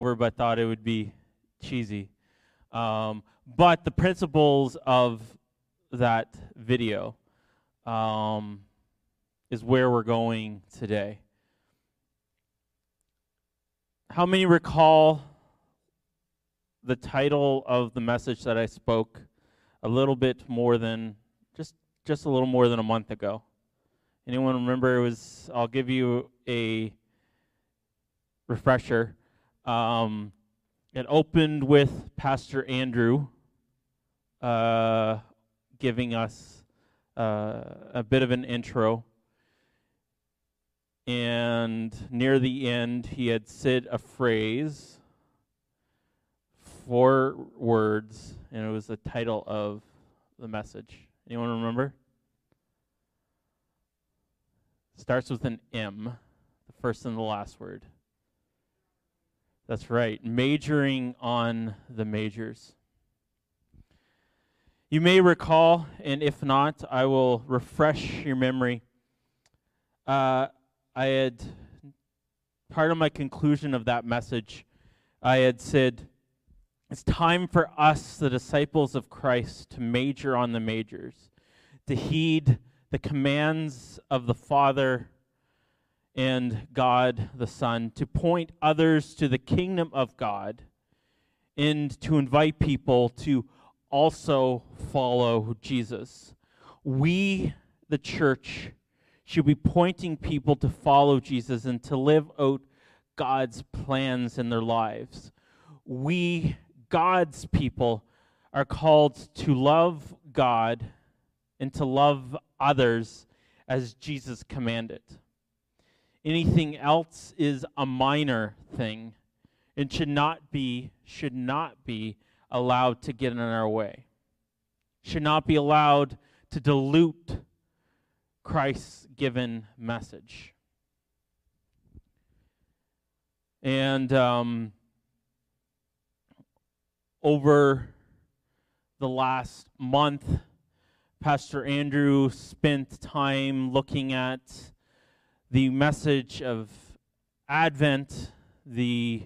over, but thought it would be cheesy. Um, but the principles of that video um, is where we're going today. How many recall the title of the message that I spoke a little bit more than just just a little more than a month ago? Anyone remember? It was. I'll give you a refresher. Um, it opened with Pastor Andrew uh, giving us uh, a bit of an intro. And near the end, he had said a phrase, four words, and it was the title of the message. Anyone remember? Starts with an M, the first and the last word. That's right, majoring on the majors. You may recall, and if not, I will refresh your memory. Uh, I had, part of my conclusion of that message, I had said, it's time for us, the disciples of Christ, to major on the majors, to heed the commands of the Father and God the Son, to point others to the kingdom of God, and to invite people to also follow Jesus. We, the church, should be pointing people to follow Jesus and to live out God's plans in their lives. We, God's people, are called to love God and to love others as Jesus commanded. Anything else is a minor thing and should not be should not be allowed to get in our way. Should not be allowed to dilute Christ's given message. And um, over the last month, Pastor Andrew spent time looking at the message of Advent, the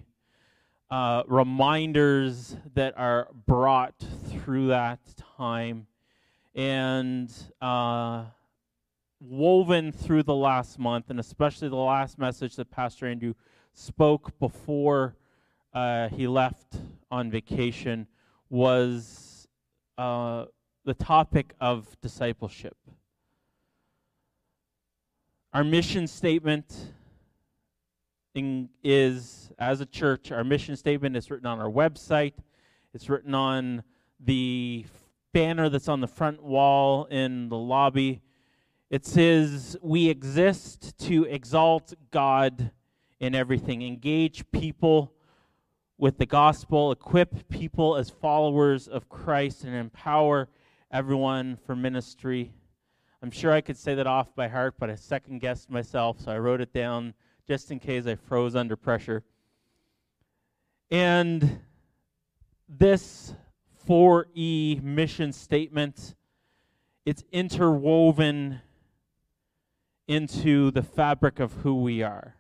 uh, reminders that are brought through that time, and uh, woven through the last month, and especially the last message that Pastor Andrew spoke before uh, he left on vacation, was uh, the topic of discipleship. Our mission statement in, is, as a church, our mission statement is written on our website. It's written on the banner that's on the front wall in the lobby. It says, We exist to exalt God in everything, engage people with the gospel, equip people as followers of Christ, and empower everyone for ministry I'm sure I could say that off by heart, but I second guessed myself, so I wrote it down just in case I froze under pressure. And this 4E mission statement, it's interwoven into the fabric of who we are.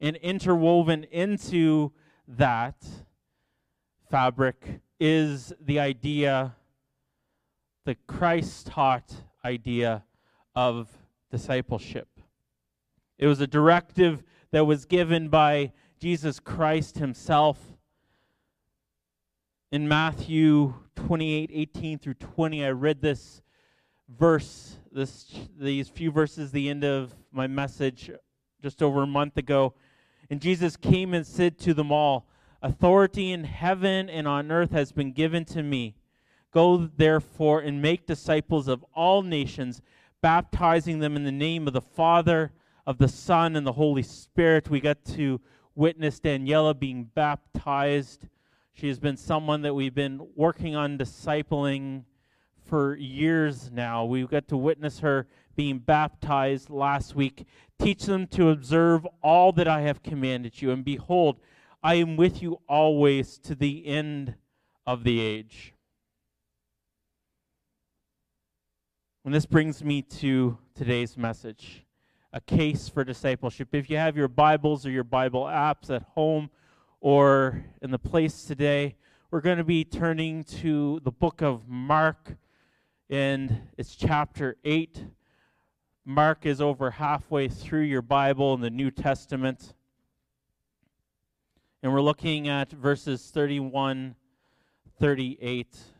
And interwoven into that fabric is the idea, the Christ taught idea of discipleship. It was a directive that was given by Jesus Christ himself. In Matthew 28 18 through 20, I read this verse, this, these few verses, the end of my message just over a month ago. And Jesus came and said to them all, Authority in heaven and on earth has been given to me. Go therefore and make disciples of all nations baptizing them in the name of the Father, of the Son, and the Holy Spirit. We got to witness Daniela being baptized. She has been someone that we've been working on discipling for years now. We got to witness her being baptized last week. Teach them to observe all that I have commanded you. And behold, I am with you always to the end of the age. And this brings me to today's message a case for discipleship. If you have your Bibles or your Bible apps at home or in the place today, we're going to be turning to the book of Mark, and it's chapter 8. Mark is over halfway through your Bible in the New Testament. And we're looking at verses 31, 38.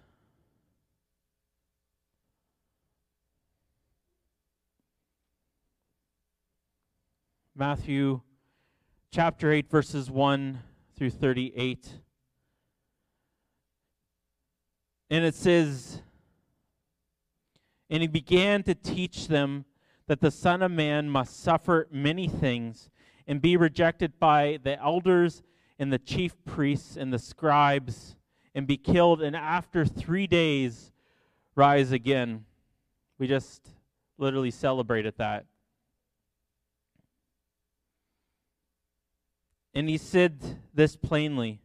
Matthew chapter 8, verses 1 through 38. And it says, And he began to teach them that the Son of Man must suffer many things and be rejected by the elders and the chief priests and the scribes and be killed, and after three days rise again. We just literally celebrated that. And he said this plainly.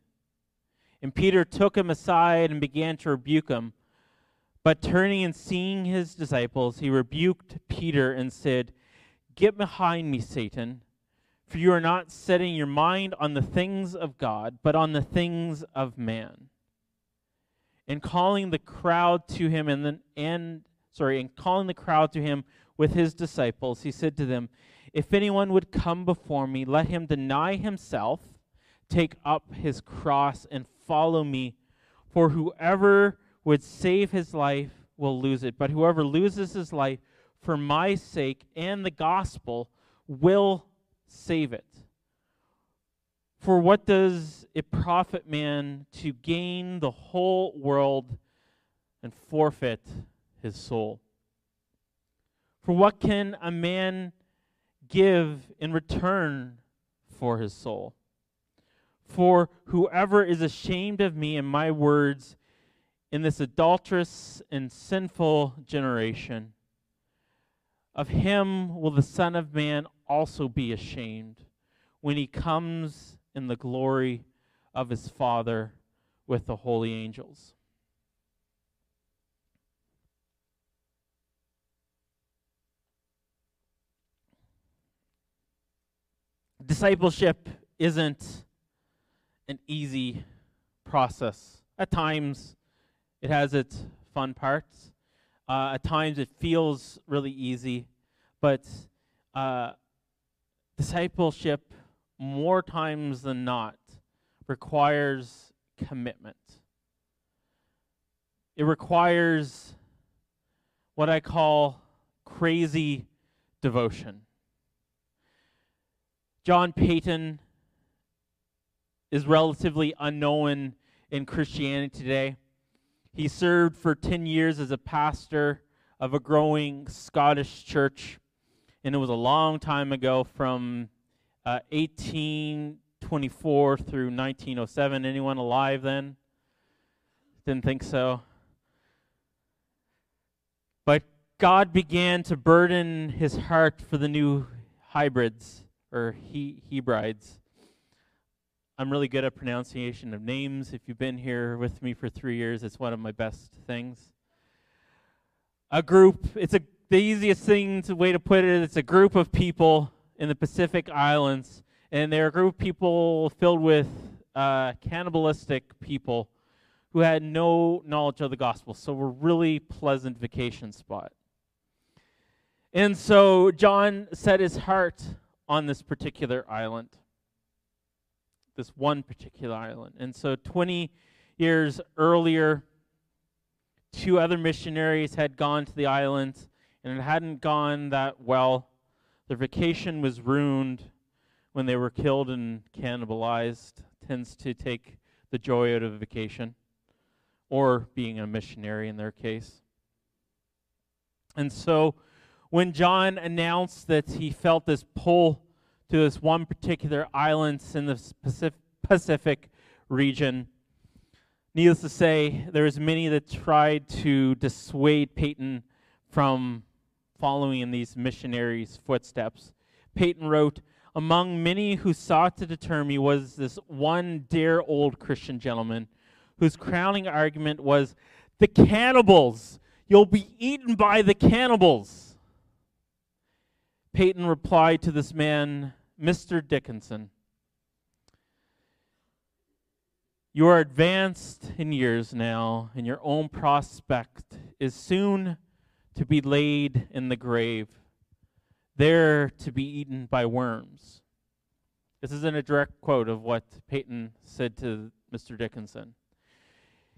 And Peter took him aside and began to rebuke him. But turning and seeing his disciples, he rebuked Peter and said, Get behind me, Satan, for you are not setting your mind on the things of God, but on the things of man. And calling the crowd to him and then and sorry, and calling the crowd to him with his disciples, he said to them, if anyone would come before me, let him deny himself, take up his cross, and follow me. For whoever would save his life will lose it, but whoever loses his life for my sake and the gospel will save it. For what does it profit man to gain the whole world and forfeit his soul? For what can a man give in return for his soul. For whoever is ashamed of me and my words in this adulterous and sinful generation, of him will the Son of Man also be ashamed when he comes in the glory of his Father with the holy angels. Discipleship isn't an easy process. At times, it has its fun parts. Uh, at times, it feels really easy. But uh, discipleship, more times than not, requires commitment. It requires what I call crazy devotion. John Paton is relatively unknown in Christianity today. He served for 10 years as a pastor of a growing Scottish church, and it was a long time ago from uh, 1824 through 1907. Anyone alive then? Didn't think so. But God began to burden his heart for the new hybrids or he Hebrides. I'm really good at pronunciation of names. If you've been here with me for three years, it's one of my best things. A group, it's a, the easiest thing to way to put it, it's a group of people in the Pacific Islands, and they're a group of people filled with uh, cannibalistic people who had no knowledge of the gospel. So, we're really pleasant vacation spot. And so, John set his heart on this particular island, this one particular island. And so 20 years earlier, two other missionaries had gone to the island, and it hadn't gone that well. Their vacation was ruined when they were killed and cannibalized. Tends to take the joy out of a vacation, or being a missionary in their case. And so when John announced that he felt this pull to this one particular island in the Pacific region, needless to say, there was many that tried to dissuade Paton from following in these missionaries' footsteps. Paton wrote, Among many who sought to deter me was this one dear old Christian gentleman whose crowning argument was, The cannibals! You'll be eaten by the cannibals! Paton replied to this man, Mr. Dickinson, You are advanced in years now, and your own prospect is soon to be laid in the grave, there to be eaten by worms. This isn't a direct quote of what Paton said to Mr. Dickinson.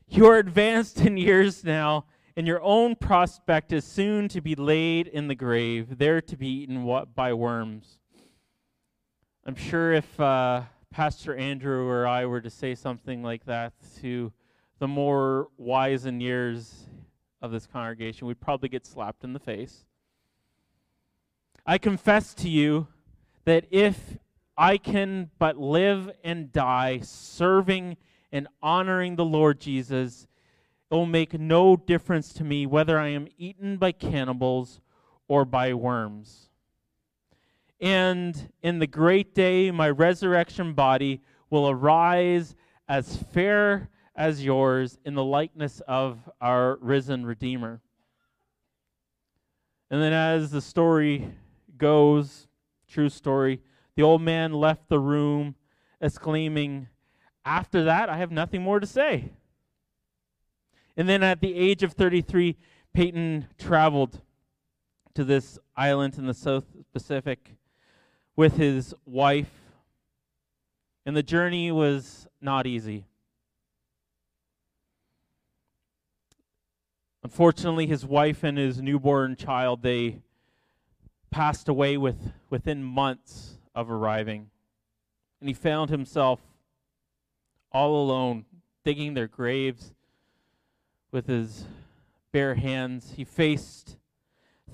You are advanced in years now, and your own prospect is soon to be laid in the grave, there to be eaten by worms. I'm sure if uh, Pastor Andrew or I were to say something like that to the more wise in years of this congregation, we'd probably get slapped in the face. I confess to you that if I can but live and die serving and honoring the Lord Jesus, it will make no difference to me whether I am eaten by cannibals or by worms. And in the great day, my resurrection body will arise as fair as yours in the likeness of our risen Redeemer. And then, as the story goes, true story, the old man left the room, exclaiming, After that, I have nothing more to say. And then at the age of 33, Paton traveled to this island in the South Pacific with his wife. And the journey was not easy. Unfortunately, his wife and his newborn child, they passed away with, within months of arriving. And he found himself all alone, digging their graves with his bare hands. He faced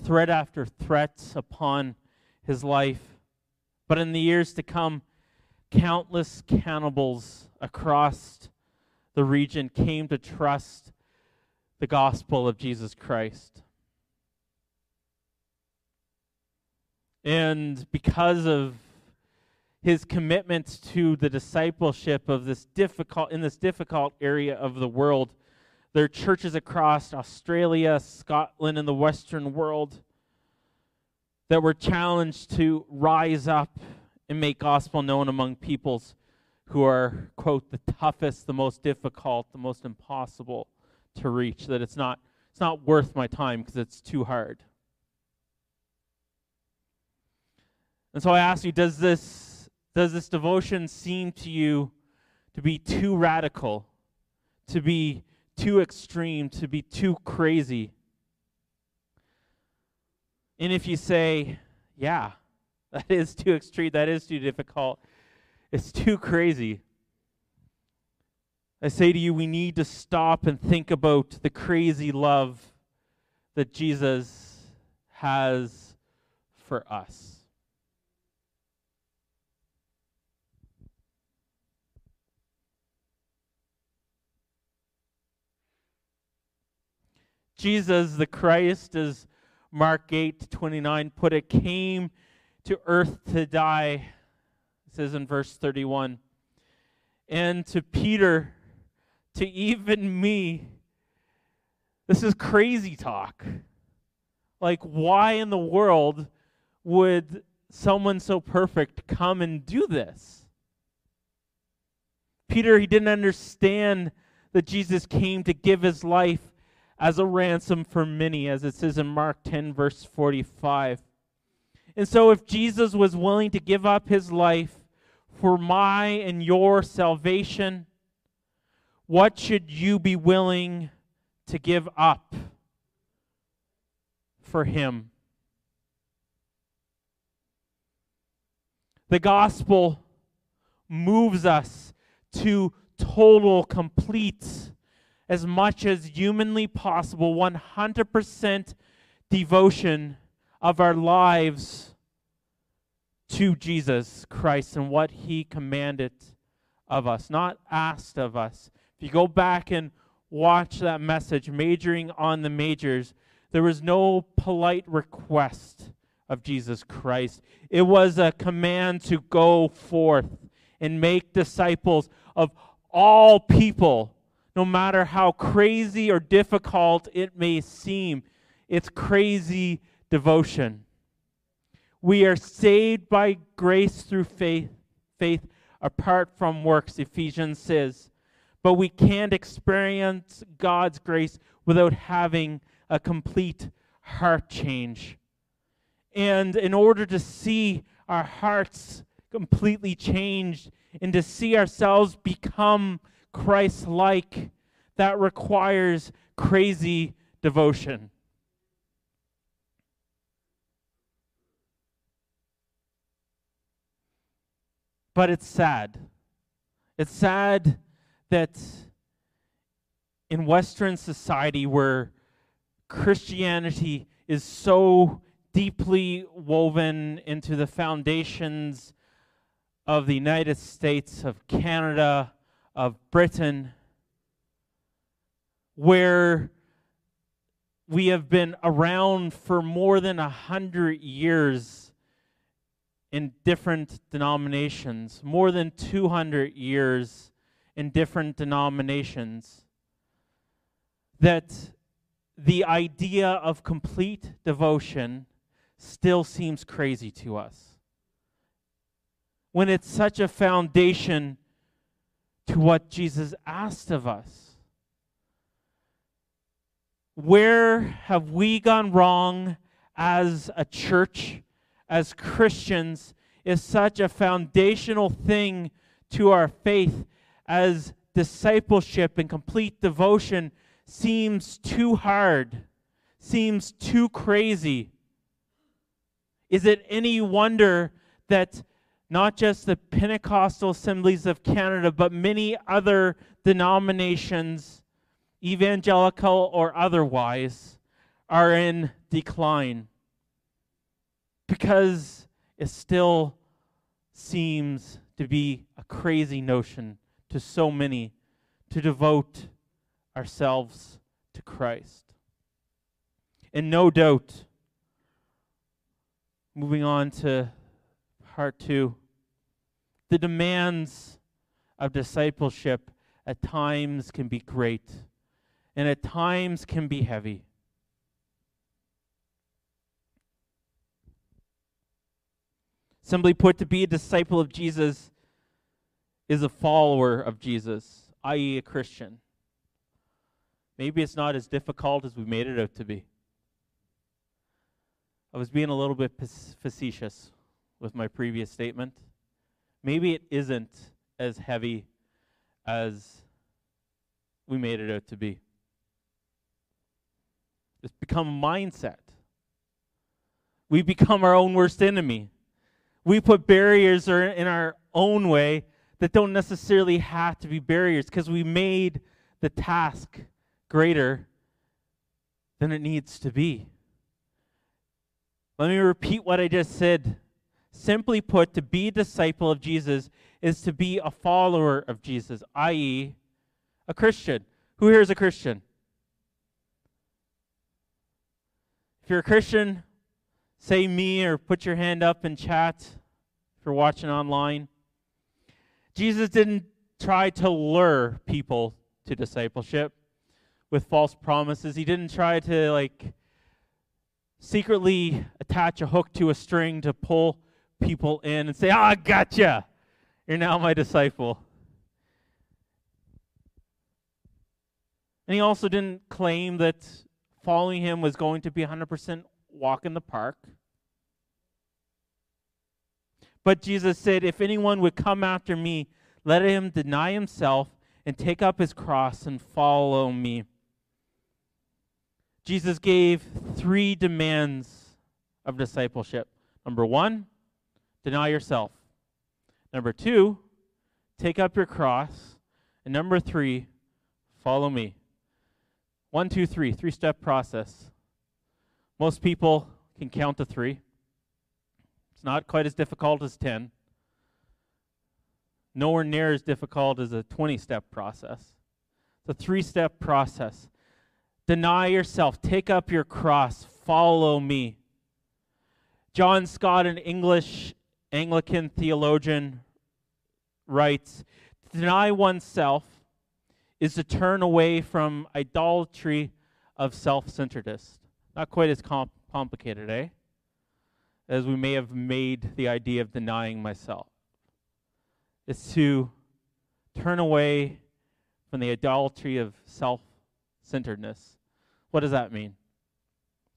threat after threat upon his life. But in the years to come, countless cannibals across the region came to trust the gospel of Jesus Christ. And because of his commitment to the discipleship of this difficult in this difficult area of the world. There are churches across Australia, Scotland, and the Western world that were challenged to rise up and make gospel known among peoples who are, quote, the toughest, the most difficult, the most impossible to reach, that it's not, it's not worth my time because it's too hard. And so I ask you, does this does this devotion seem to you to be too radical, to be too extreme, to be too crazy? And if you say, yeah, that is too extreme, that is too difficult, it's too crazy, I say to you, we need to stop and think about the crazy love that Jesus has for us. Jesus the Christ, as Mark 8 29 put it, came to earth to die. It says in verse 31. And to Peter, to even me, this is crazy talk. Like, why in the world would someone so perfect come and do this? Peter, he didn't understand that Jesus came to give his life as a ransom for many, as it says in Mark 10, verse 45. And so, if Jesus was willing to give up his life for my and your salvation, what should you be willing to give up for him? The gospel moves us to total, complete as much as humanly possible 100% devotion of our lives to Jesus Christ and what he commanded of us, not asked of us. If you go back and watch that message, majoring on the majors, there was no polite request of Jesus Christ. It was a command to go forth and make disciples of all people no matter how crazy or difficult it may seem. It's crazy devotion. We are saved by grace through faith, faith apart from works, Ephesians says. but we can't experience God's grace without having a complete heart change. And in order to see our hearts completely changed and to see ourselves become Christ like, that requires crazy devotion. But it's sad. It's sad that in Western society, where Christianity is so deeply woven into the foundations of the United States, of Canada, of Britain, where we have been around for more than a hundred years in different denominations, more than 200 years in different denominations, that the idea of complete devotion still seems crazy to us. When it's such a foundation to what Jesus asked of us. Where have we gone wrong as a church as Christians is such a foundational thing to our faith as discipleship and complete devotion seems too hard, seems too crazy. Is it any wonder that not just the Pentecostal assemblies of Canada, but many other denominations, evangelical or otherwise, are in decline? because it still seems to be a crazy notion to so many to devote ourselves to Christ. And no doubt, moving on to part two, the demands of discipleship at times can be great and at times can be heavy. Simply put, to be a disciple of Jesus is a follower of Jesus, i.e., a Christian. Maybe it's not as difficult as we made it out to be. I was being a little bit facetious with my previous statement. Maybe it isn't as heavy as we made it out to be. It's become a mindset. We become our own worst enemy we put barriers in our own way that don't necessarily have to be barriers because we made the task greater than it needs to be. Let me repeat what I just said. Simply put, to be a disciple of Jesus is to be a follower of Jesus, i.e., a Christian. Who here is a Christian? If you're a Christian, say me or put your hand up in chat if you're watching online. Jesus didn't try to lure people to discipleship with false promises. He didn't try to like secretly attach a hook to a string to pull people in and say, "Ah, gotcha. You're now my disciple." And he also didn't claim that following him was going to be 100% walk in the park. But Jesus said, If anyone would come after me, let him deny himself and take up his cross and follow me. Jesus gave three demands of discipleship. Number one, deny yourself. Number two, take up your cross. And number three, follow me. One, two, three, three step process. Most people can count to three. It's not quite as difficult as 10. Nowhere near as difficult as a 20 step process. It's a three step process. Deny yourself, take up your cross, follow me. John Stott, an English Anglican theologian, writes To Deny oneself is to turn away from idolatry of self centeredness. Not quite as comp- complicated, eh? As we may have made the idea of denying myself. It's to turn away from the idolatry of self centeredness. What does that mean?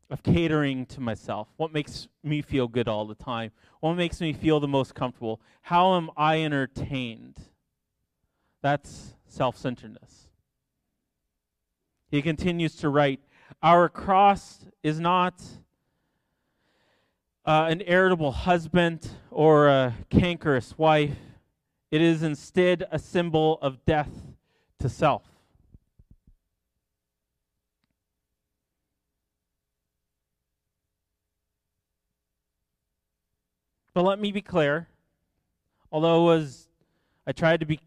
Of catering to myself. What makes me feel good all the time? What makes me feel the most comfortable? How am I entertained? That's self centeredness. He continues to write Our cross is not uh, an irritable husband or a cankerous wife, it is instead a symbol of death to self. But let me be clear. Although was I tried to be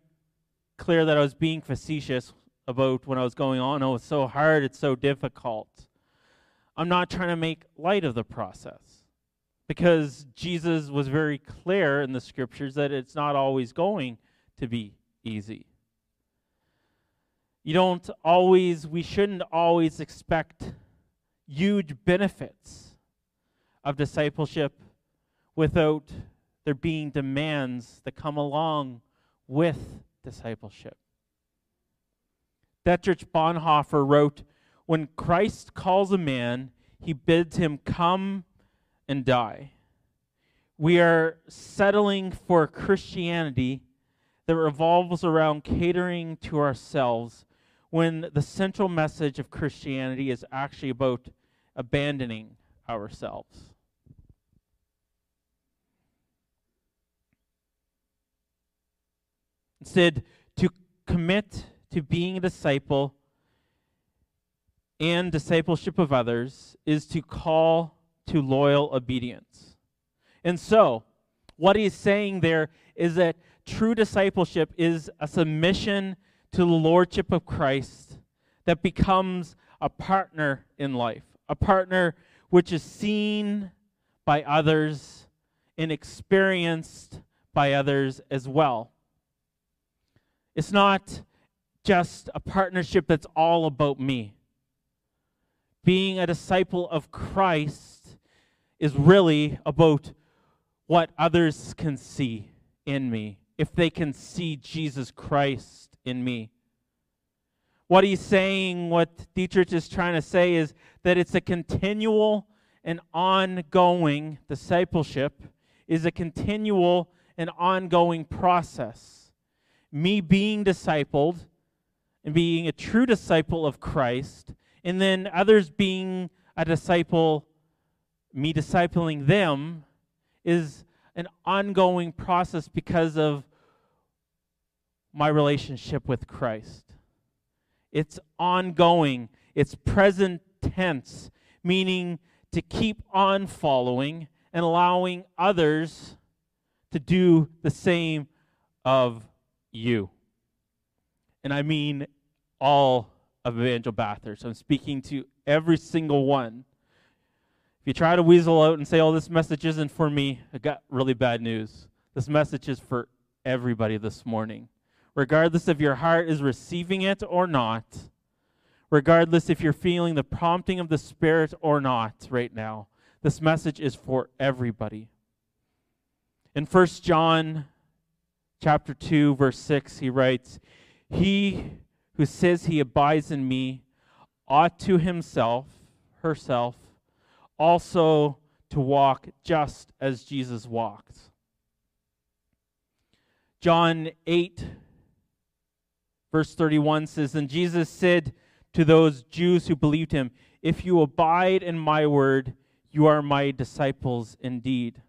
clear that I was being facetious about when I was going on, oh, it's so hard, it's so difficult. I'm not trying to make light of the process because Jesus was very clear in the scriptures that it's not always going to be easy. You don't always, we shouldn't always expect huge benefits of discipleship without there being demands that come along with discipleship. Dietrich Bonhoeffer wrote When Christ calls a man, he bids him come and die. We are settling for Christianity that revolves around catering to ourselves when the central message of Christianity is actually about abandoning ourselves. Instead, to commit to being a disciple and discipleship of others is to call to loyal obedience. And so, what he's saying there is that true discipleship is a submission to the lordship of Christ that becomes a partner in life, a partner which is seen by others and experienced by others as well. It's not just a partnership that's all about me. Being a disciple of Christ is really about what others can see in me, if they can see Jesus Christ in me. What he's saying, what Dietrich is trying to say, is that it's a continual and ongoing discipleship, is a continual and ongoing process. Me being discipled and being a true disciple of Christ, and then others being a disciple, me discipling them, is an ongoing process because of my relationship with Christ. It's ongoing, it's present tense, meaning to keep on following and allowing others to do the same of you and I mean all of Evangel Bathurst. I'm speaking to every single one. If you try to weasel out and say, oh, this message isn't for me, I got really bad news. This message is for everybody this morning. Regardless if your heart is receiving it or not, regardless if you're feeling the prompting of the Spirit or not right now, this message is for everybody. In 1 John chapter 2 verse 6 he writes he who says he abides in me ought to himself, herself, also to walk just as Jesus walked. John 8, verse 31 says, And Jesus said to those Jews who believed him, If you abide in my word, you are my disciples indeed.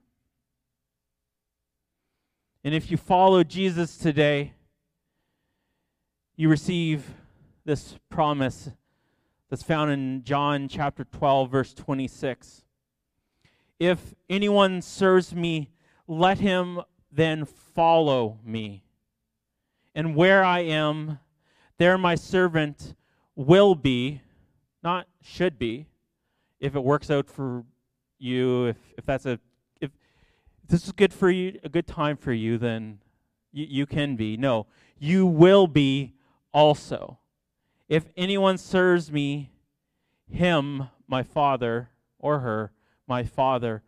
And if you follow Jesus today, you receive this promise that's found in John chapter 12, verse 26. If anyone serves me, let him then follow me. And where I am, there my servant will be, not should be, if it works out for you, if, if that's a this is good for you, a good time for you, then you, you can be. No, you will be also. If anyone serves me, him, my Father, or her, my Father,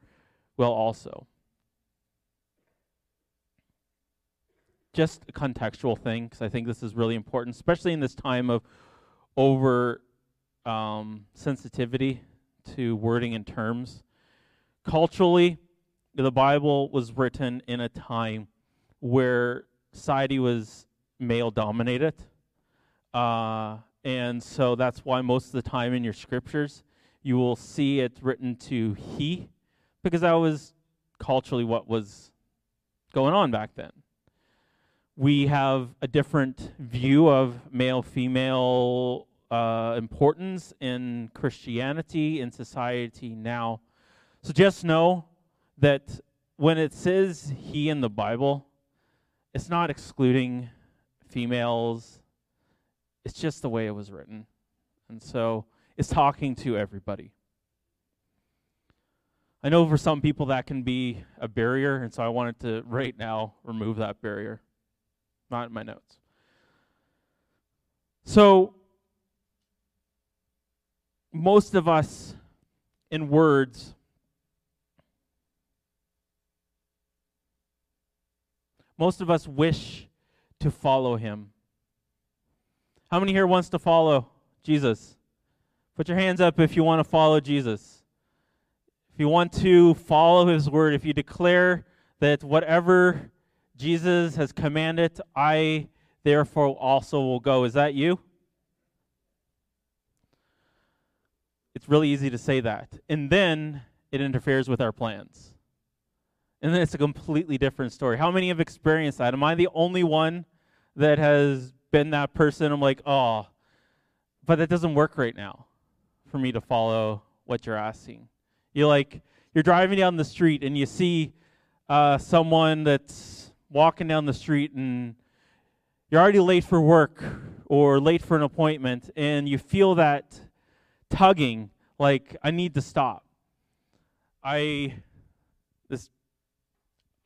will also. just a contextual thing because I think this is really important, especially in this time of over um, sensitivity to wording and terms. Culturally, the Bible was written in a time where society was male dominated. Uh, and so that's why most of the time in your scriptures, you will see it written to he, because that was culturally what was going on back then. We have a different view of male female uh, importance in Christianity, in society now. So just know that when it says he in the Bible, it's not excluding females, it's just the way it was written. And so it's talking to everybody. I know for some people that can be a barrier, and so I wanted to right now remove that barrier. Not in my notes. So, most of us in words most of us wish to follow him. How many here wants to follow Jesus? Put your hands up if you want to follow Jesus. If you want to follow his word, if you declare that whatever Jesus has commanded, I therefore also will go. Is that you? It's really easy to say that. And then it interferes with our plans. And then it's a completely different story. How many have experienced that? Am I the only one that has been that person? I'm like, oh, but that doesn't work right now for me to follow what you're asking. You're like, you're driving down the street and you see uh, someone that's walking down the street and you're already late for work or late for an appointment and you feel that tugging like I need to stop. I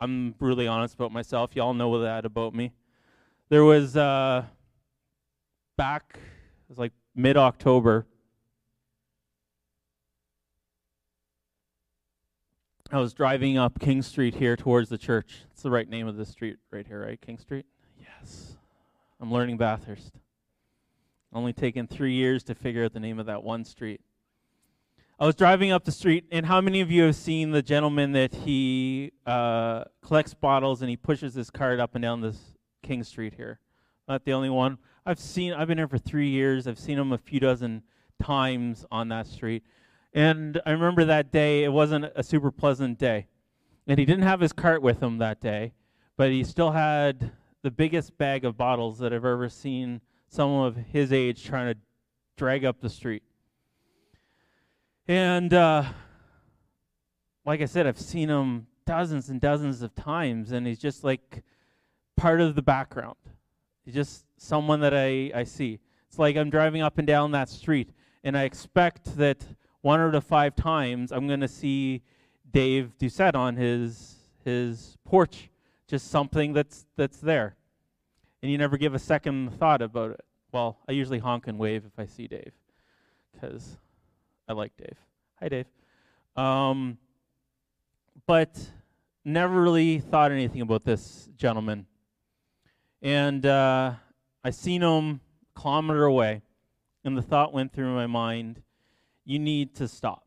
I'm brutally honest about myself. Y'all know that about me. There was uh back it was like mid October I was driving up King Street here towards the church. It's the right name of the street right here, right? King Street? Yes. I'm learning Bathurst. Only taken three years to figure out the name of that one street. I was driving up the street, and how many of you have seen the gentleman that he uh, collects bottles and he pushes his cart up and down this King Street here? Not the only one. I've seen. I've been here for three years. I've seen him a few dozen times on that street. And I remember that day, it wasn't a super pleasant day. And he didn't have his cart with him that day, but he still had the biggest bag of bottles that I've ever seen someone of his age trying to drag up the street. And uh, like I said, I've seen him dozens and dozens of times, and he's just like part of the background. He's just someone that I, I see. It's like I'm driving up and down that street, and I expect that one or to five times, I'm going to see Dave Doucette on his his porch, just something that's that's there, and you never give a second thought about it. Well, I usually honk and wave if I see Dave, because I like Dave. Hi, Dave. Um, but never really thought anything about this gentleman, and uh, I seen him a kilometer away, and the thought went through my mind you need to stop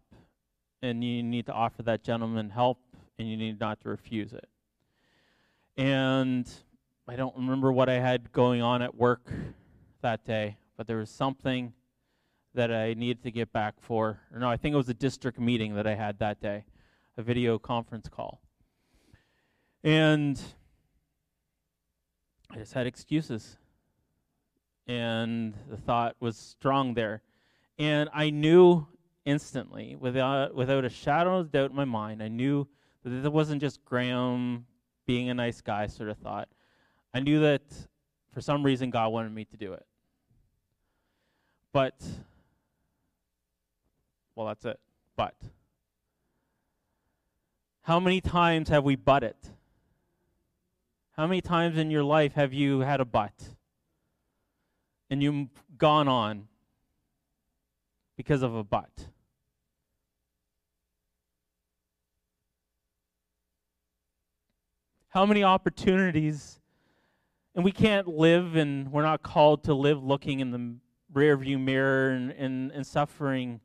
and you need to offer that gentleman help and you need not to refuse it. And I don't remember what I had going on at work that day, but there was something that I needed to get back for. Or no, I think it was a district meeting that I had that day, a video conference call. And I just had excuses. And the thought was strong there. And I knew instantly, without, without a shadow of doubt in my mind, I knew that it wasn't just Graham being a nice guy sort of thought. I knew that for some reason God wanted me to do it. But, well, that's it. But, how many times have we butted? How many times in your life have you had a butt? And you've gone on because of a but. How many opportunities And we can't live, and we're not called to live looking in the rearview mirror and, and, and suffering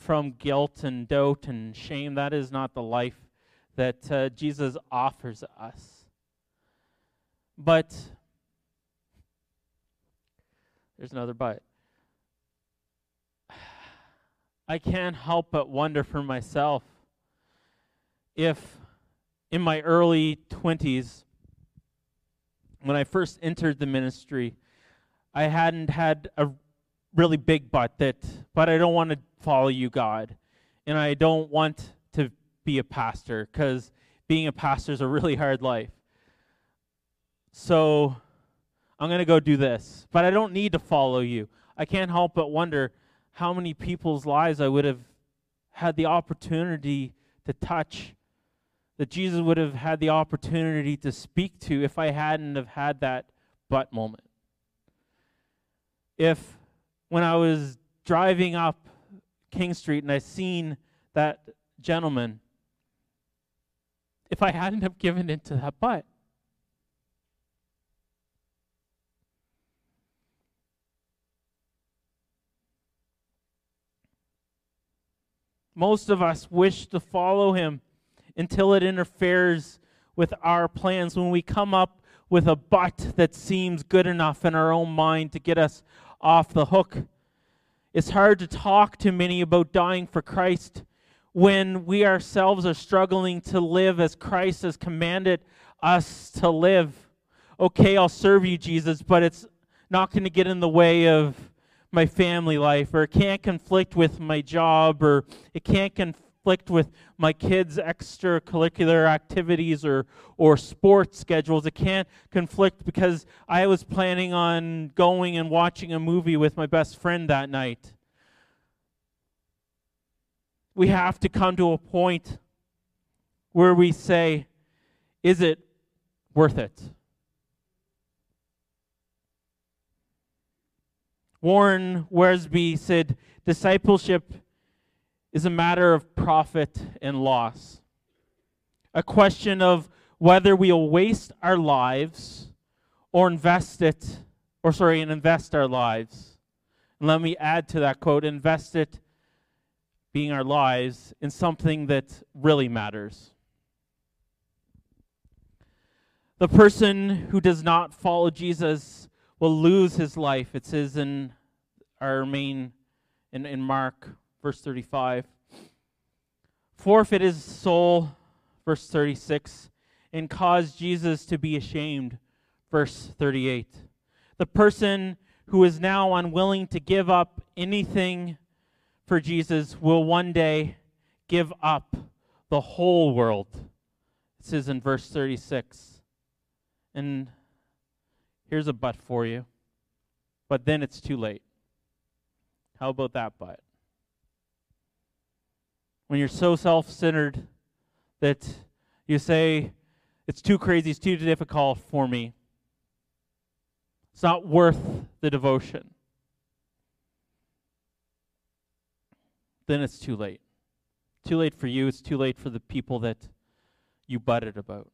from guilt and doubt and shame. That is not the life that uh, Jesus offers us. But there's another but. I can't help but wonder for myself if in my early 20s, when I first entered the ministry, I hadn't had a really big but that, but I don't want to follow you, God. And I don't want to be a pastor because being a pastor is a really hard life. So I'm going to go do this. But I don't need to follow you. I can't help but wonder how many people's lives I would have had the opportunity to touch, that Jesus would have had the opportunity to speak to if I hadn't have had that but moment. If when I was driving up King Street and I seen that gentleman, if I hadn't have given into that but, Most of us wish to follow him until it interferes with our plans. When we come up with a but that seems good enough in our own mind to get us off the hook. It's hard to talk to many about dying for Christ when we ourselves are struggling to live as Christ has commanded us to live. Okay, I'll serve you, Jesus, but it's not going to get in the way of my family life, or it can't conflict with my job, or it can't conflict with my kids' extracurricular activities or, or sports schedules. It can't conflict because I was planning on going and watching a movie with my best friend that night. We have to come to a point where we say, is it worth it? Warren Wiersbe said, Discipleship is a matter of profit and loss. A question of whether we'll waste our lives or invest it, or sorry, and invest our lives. And let me add to that quote invest it, being our lives, in something that really matters. The person who does not follow Jesus will lose his life. It says in our main, in, in Mark, verse 35. Forfeit his soul, verse 36, and cause Jesus to be ashamed, verse 38. The person who is now unwilling to give up anything for Jesus will one day give up the whole world. It says in verse 36. And Here's a but for you. But then it's too late. How about that but? When you're so self centered that you say, it's too crazy, it's too difficult for me, it's not worth the devotion, then it's too late. Too late for you, it's too late for the people that you butted about.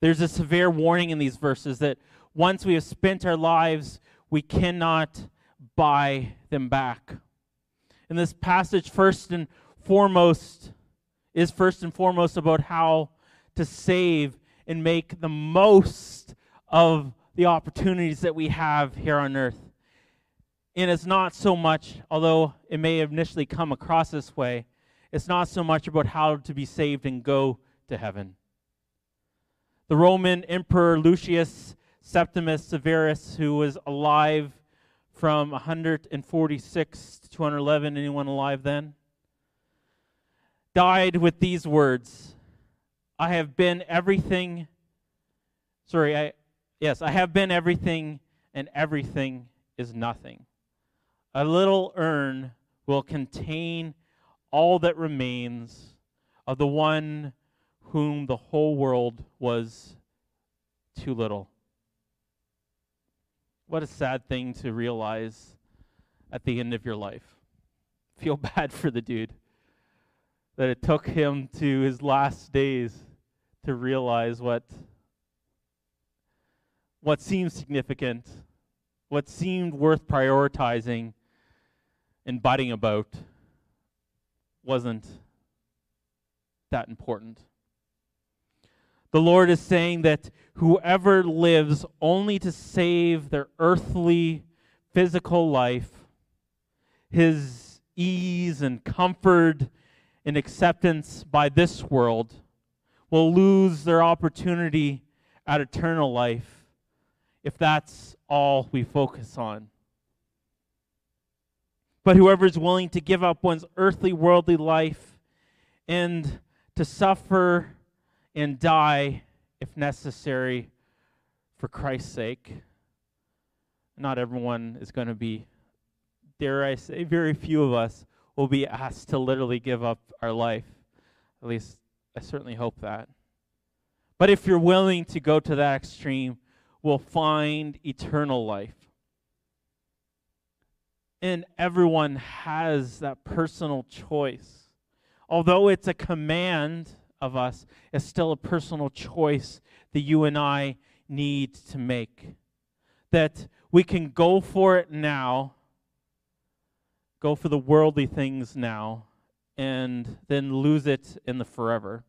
There's a severe warning in these verses that once we have spent our lives, we cannot buy them back. And this passage, first and foremost, is first and foremost about how to save and make the most of the opportunities that we have here on earth. And it's not so much, although it may have initially come across this way, it's not so much about how to be saved and go to heaven the Roman Emperor Lucius Septimus Severus, who was alive from 146 to 211. Anyone alive then? Died with these words I have been everything. Sorry, I, yes, I have been everything, and everything is nothing. A little urn will contain all that remains of the one whom the whole world was too little. What a sad thing to realize at the end of your life. Feel bad for the dude that it took him to his last days to realize what what seemed significant, what seemed worth prioritizing and biting about wasn't that important. The Lord is saying that whoever lives only to save their earthly, physical life, his ease and comfort and acceptance by this world, will lose their opportunity at eternal life if that's all we focus on. But whoever is willing to give up one's earthly, worldly life and to suffer and die if necessary for Christ's sake. Not everyone is going to be, dare I say, very few of us will be asked to literally give up our life. At least I certainly hope that. But if you're willing to go to that extreme, we'll find eternal life. And everyone has that personal choice. Although it's a command, of us is still a personal choice that you and I need to make. That we can go for it now, go for the worldly things now, and then lose it in the forever.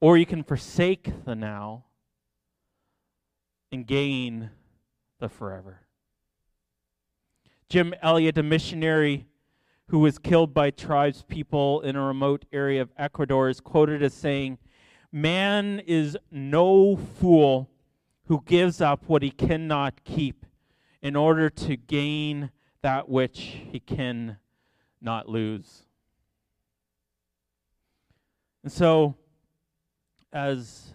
Or you can forsake the now and gain the forever. Jim Elliot, a missionary who was killed by tribespeople in a remote area of Ecuador, is quoted as saying, Man is no fool who gives up what he cannot keep in order to gain that which he can not lose. And so, as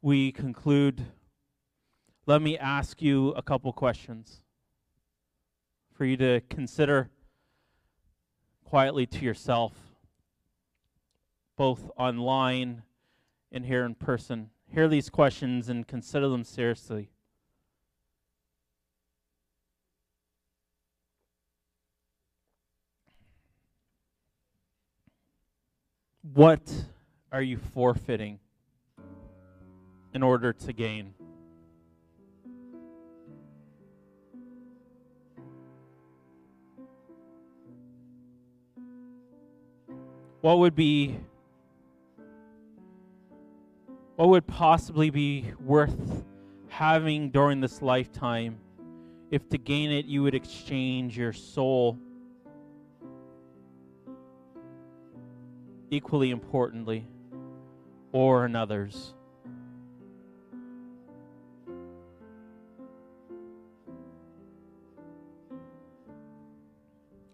we conclude, let me ask you a couple questions for you to consider quietly to yourself, both online and here in person. Hear these questions and consider them seriously. What are you forfeiting in order to gain? What would be what would possibly be worth having during this lifetime if to gain it you would exchange your soul equally importantly or another's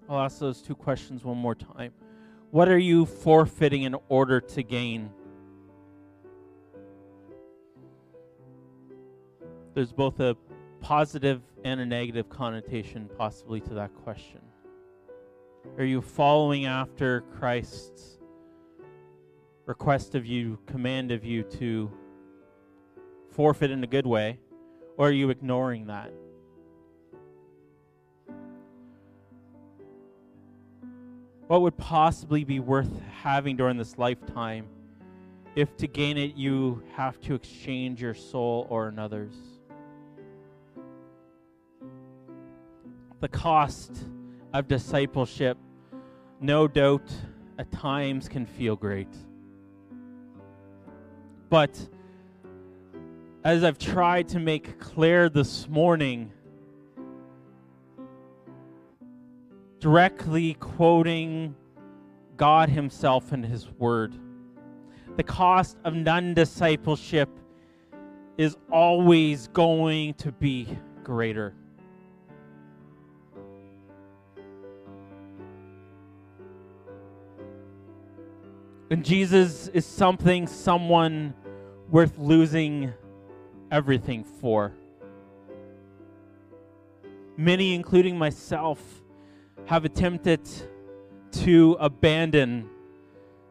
I'll ask those two questions one more time. What are you forfeiting in order to gain? There's both a positive and a negative connotation, possibly, to that question. Are you following after Christ's request of you, command of you to forfeit in a good way, or are you ignoring that? What would possibly be worth having during this lifetime if to gain it you have to exchange your soul or another's? The cost of discipleship, no doubt, at times can feel great. But as I've tried to make clear this morning, directly quoting God Himself and His Word. The cost of non discipleship is always going to be greater. And Jesus is something, someone worth losing everything for. Many, including myself, have attempted to abandon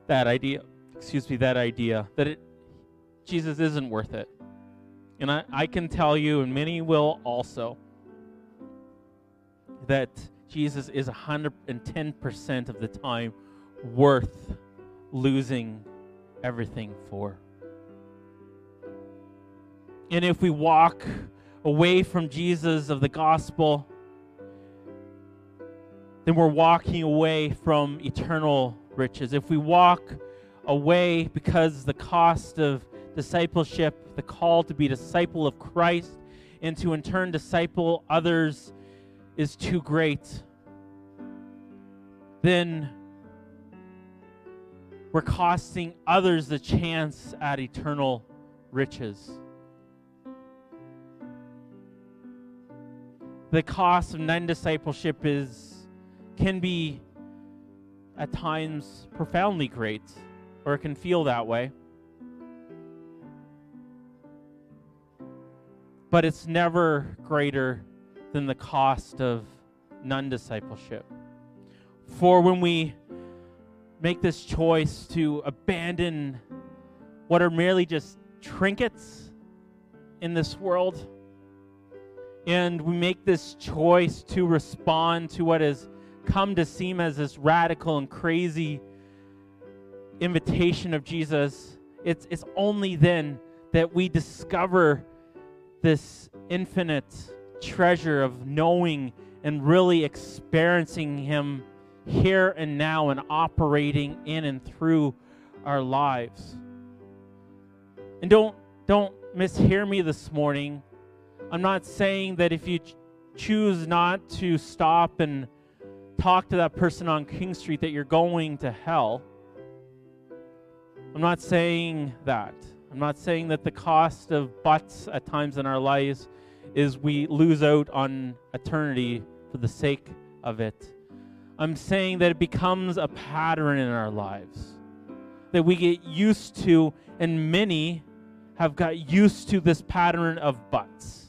that idea, excuse me, that idea, that it, Jesus isn't worth it. And I, I can tell you, and many will also, that Jesus is 110% of the time worth losing everything for. And if we walk away from Jesus of the gospel, then we're walking away from eternal riches. If we walk away because the cost of discipleship, the call to be disciple of Christ, and to in turn disciple others is too great, then we're costing others the chance at eternal riches. The cost of non discipleship is can be at times profoundly great, or it can feel that way. But it's never greater than the cost of non discipleship. For when we make this choice to abandon what are merely just trinkets in this world, and we make this choice to respond to what has come to seem as this radical and crazy invitation of Jesus, it's, it's only then that we discover this infinite treasure of knowing and really experiencing Him here and now and operating in and through our lives. And don't don't mishear me this morning. I'm not saying that if you ch- choose not to stop and talk to that person on King Street that you're going to hell. I'm not saying that. I'm not saying that the cost of butts at times in our lives is we lose out on eternity for the sake of it. I'm saying that it becomes a pattern in our lives that we get used to, and many have got used to this pattern of butts.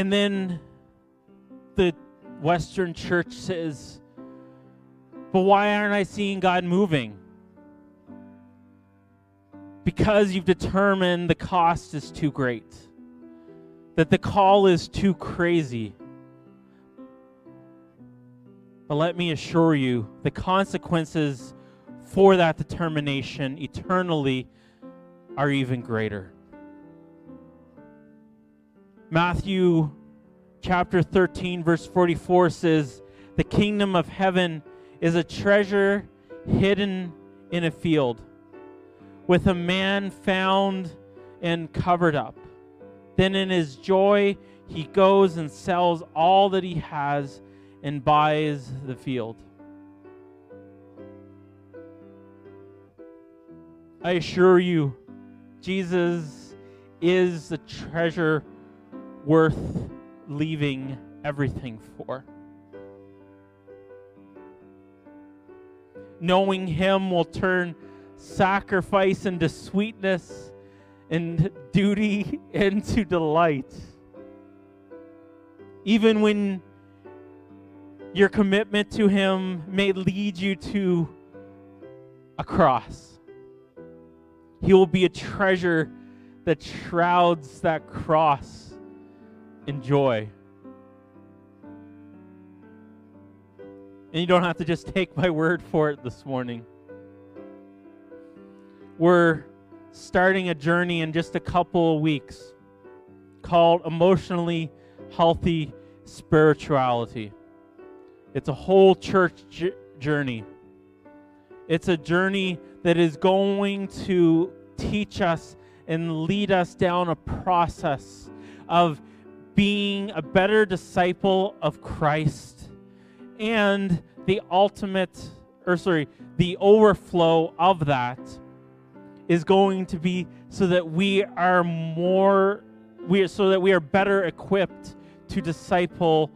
And then the Western church says, But why aren't I seeing God moving? Because you've determined the cost is too great, that the call is too crazy. But let me assure you, the consequences for that determination eternally are even greater. Matthew chapter 13, verse 44 says, The kingdom of heaven is a treasure hidden in a field, with a man found and covered up. Then in his joy, he goes and sells all that he has and buys the field. I assure you, Jesus is the treasure worth leaving everything for. Knowing Him will turn sacrifice into sweetness and duty into delight. Even when your commitment to Him may lead you to a cross, He will be a treasure that shrouds that cross and joy. And you don't have to just take my word for it this morning. We're starting a journey in just a couple of weeks called Emotionally Healthy Spirituality. It's a whole church j- journey. It's a journey that is going to teach us and lead us down a process of being a better disciple of Christ and the ultimate or sorry the overflow of that is going to be so that we are more we are, so that we are better equipped to disciple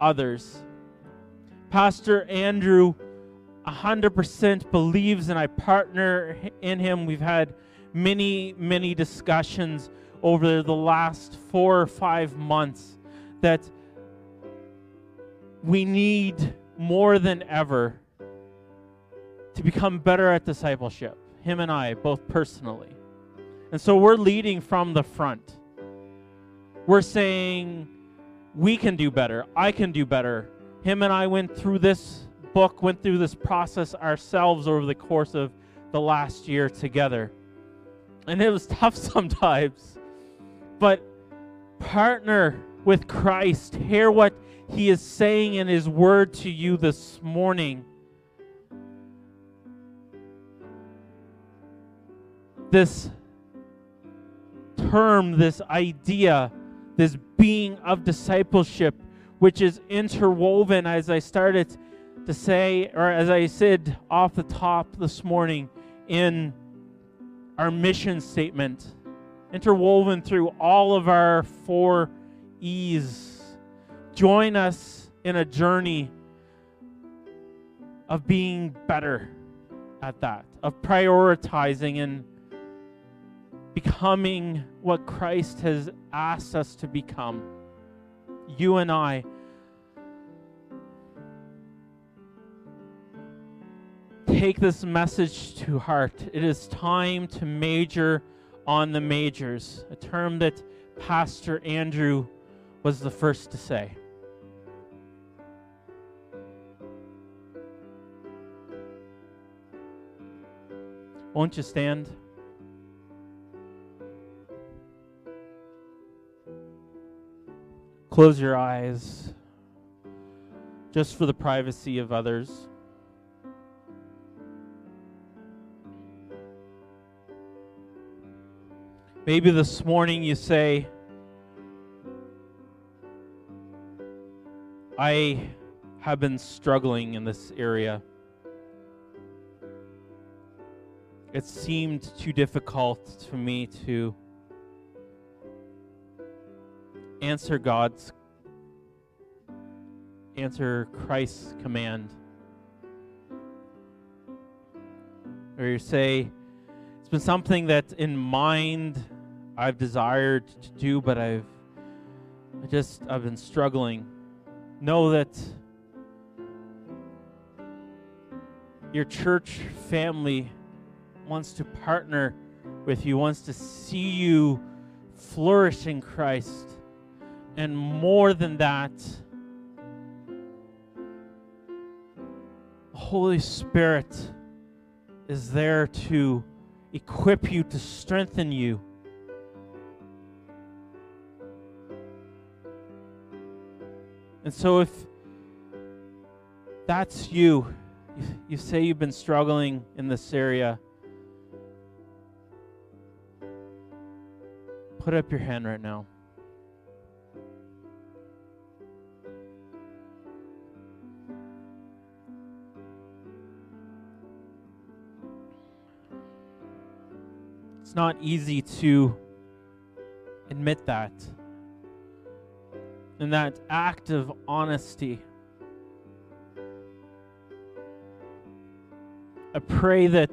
others. Pastor andrew 100% believes and i partner in him. We've had many many discussions over the last four or five months that we need more than ever to become better at discipleship, him and I, both personally. And so we're leading from the front. We're saying, we can do better. I can do better. Him and I went through this book, went through this process ourselves over the course of the last year together. And it was tough sometimes. But partner with Christ. Hear what he is saying in his word to you this morning. This term, this idea, this being of discipleship, which is interwoven, as I started to say, or as I said off the top this morning, in our mission statement, interwoven through all of our four E's. Join us in a journey of being better at that, of prioritizing and becoming what Christ has asked us to become. You and I. Take this message to heart. It is time to major on the majors, a term that Pastor Andrew was the first to say. Won't you stand? Close your eyes just for the privacy of others. Maybe this morning you say, I have been struggling in this area. It seemed too difficult for me to answer God's answer Christ's command. Or you say, it's been something that in mind I've desired to do, but I've I just I've been struggling know that your church family wants to partner with you, wants to see you flourish in Christ. And more than that, the Holy Spirit is there to equip you, to strengthen you And so if that's you, you say you've been struggling in this area, put up your hand right now. It's not easy to admit that in that act of honesty. I pray that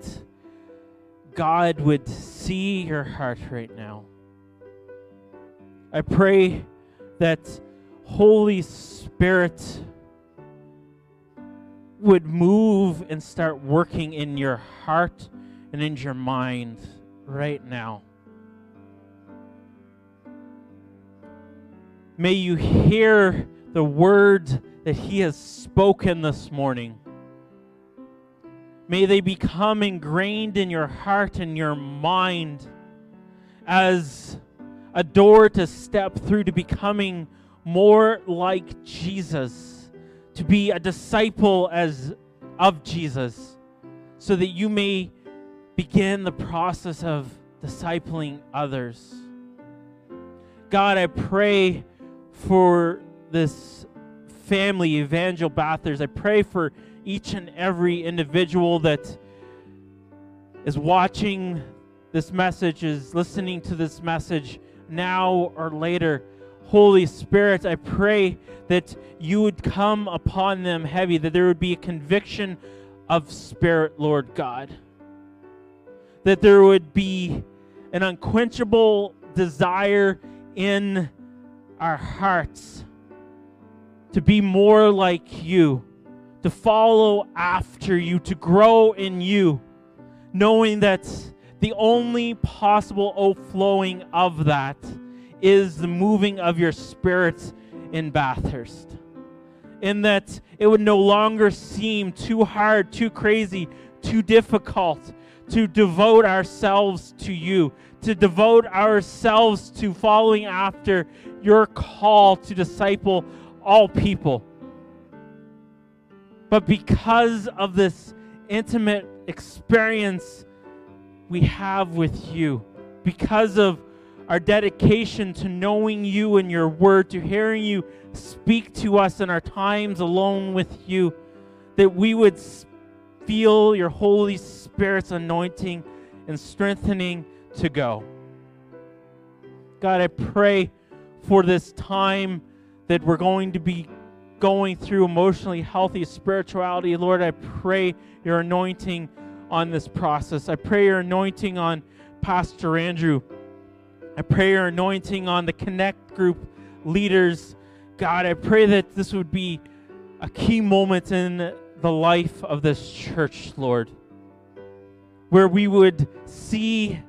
God would see your heart right now. I pray that Holy Spirit would move and start working in your heart and in your mind right now. May you hear the words that He has spoken this morning. May they become ingrained in your heart and your mind as a door to step through to becoming more like Jesus, to be a disciple as of Jesus, so that you may begin the process of discipling others. God, I pray for this family, Evangel Bathurst. I pray for each and every individual that is watching this message, is listening to this message now or later. Holy Spirit, I pray that you would come upon them heavy, that there would be a conviction of spirit, Lord God. That there would be an unquenchable desire in our hearts to be more like you, to follow after you, to grow in you, knowing that the only possible outflowing of that is the moving of your spirit in Bathurst. In that it would no longer seem too hard, too crazy, too difficult to devote ourselves to you, to devote ourselves to following after your call to disciple all people. But because of this intimate experience we have with you, because of our dedication to knowing you and your word, to hearing you speak to us in our times alone with you, that we would feel your Holy Spirit's anointing and strengthening to go. God, I pray for this time that we're going to be going through emotionally healthy spirituality. Lord, I pray your anointing on this process. I pray your anointing on Pastor Andrew. I pray your anointing on the Connect group leaders. God, I pray that this would be a key moment in the life of this church, Lord, where we would see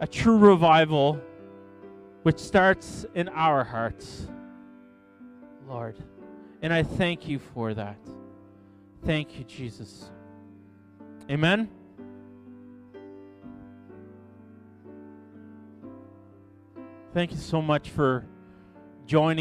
a true revival which starts in our hearts, Lord. And I thank you for that. Thank you, Jesus. Amen. Thank you so much for joining.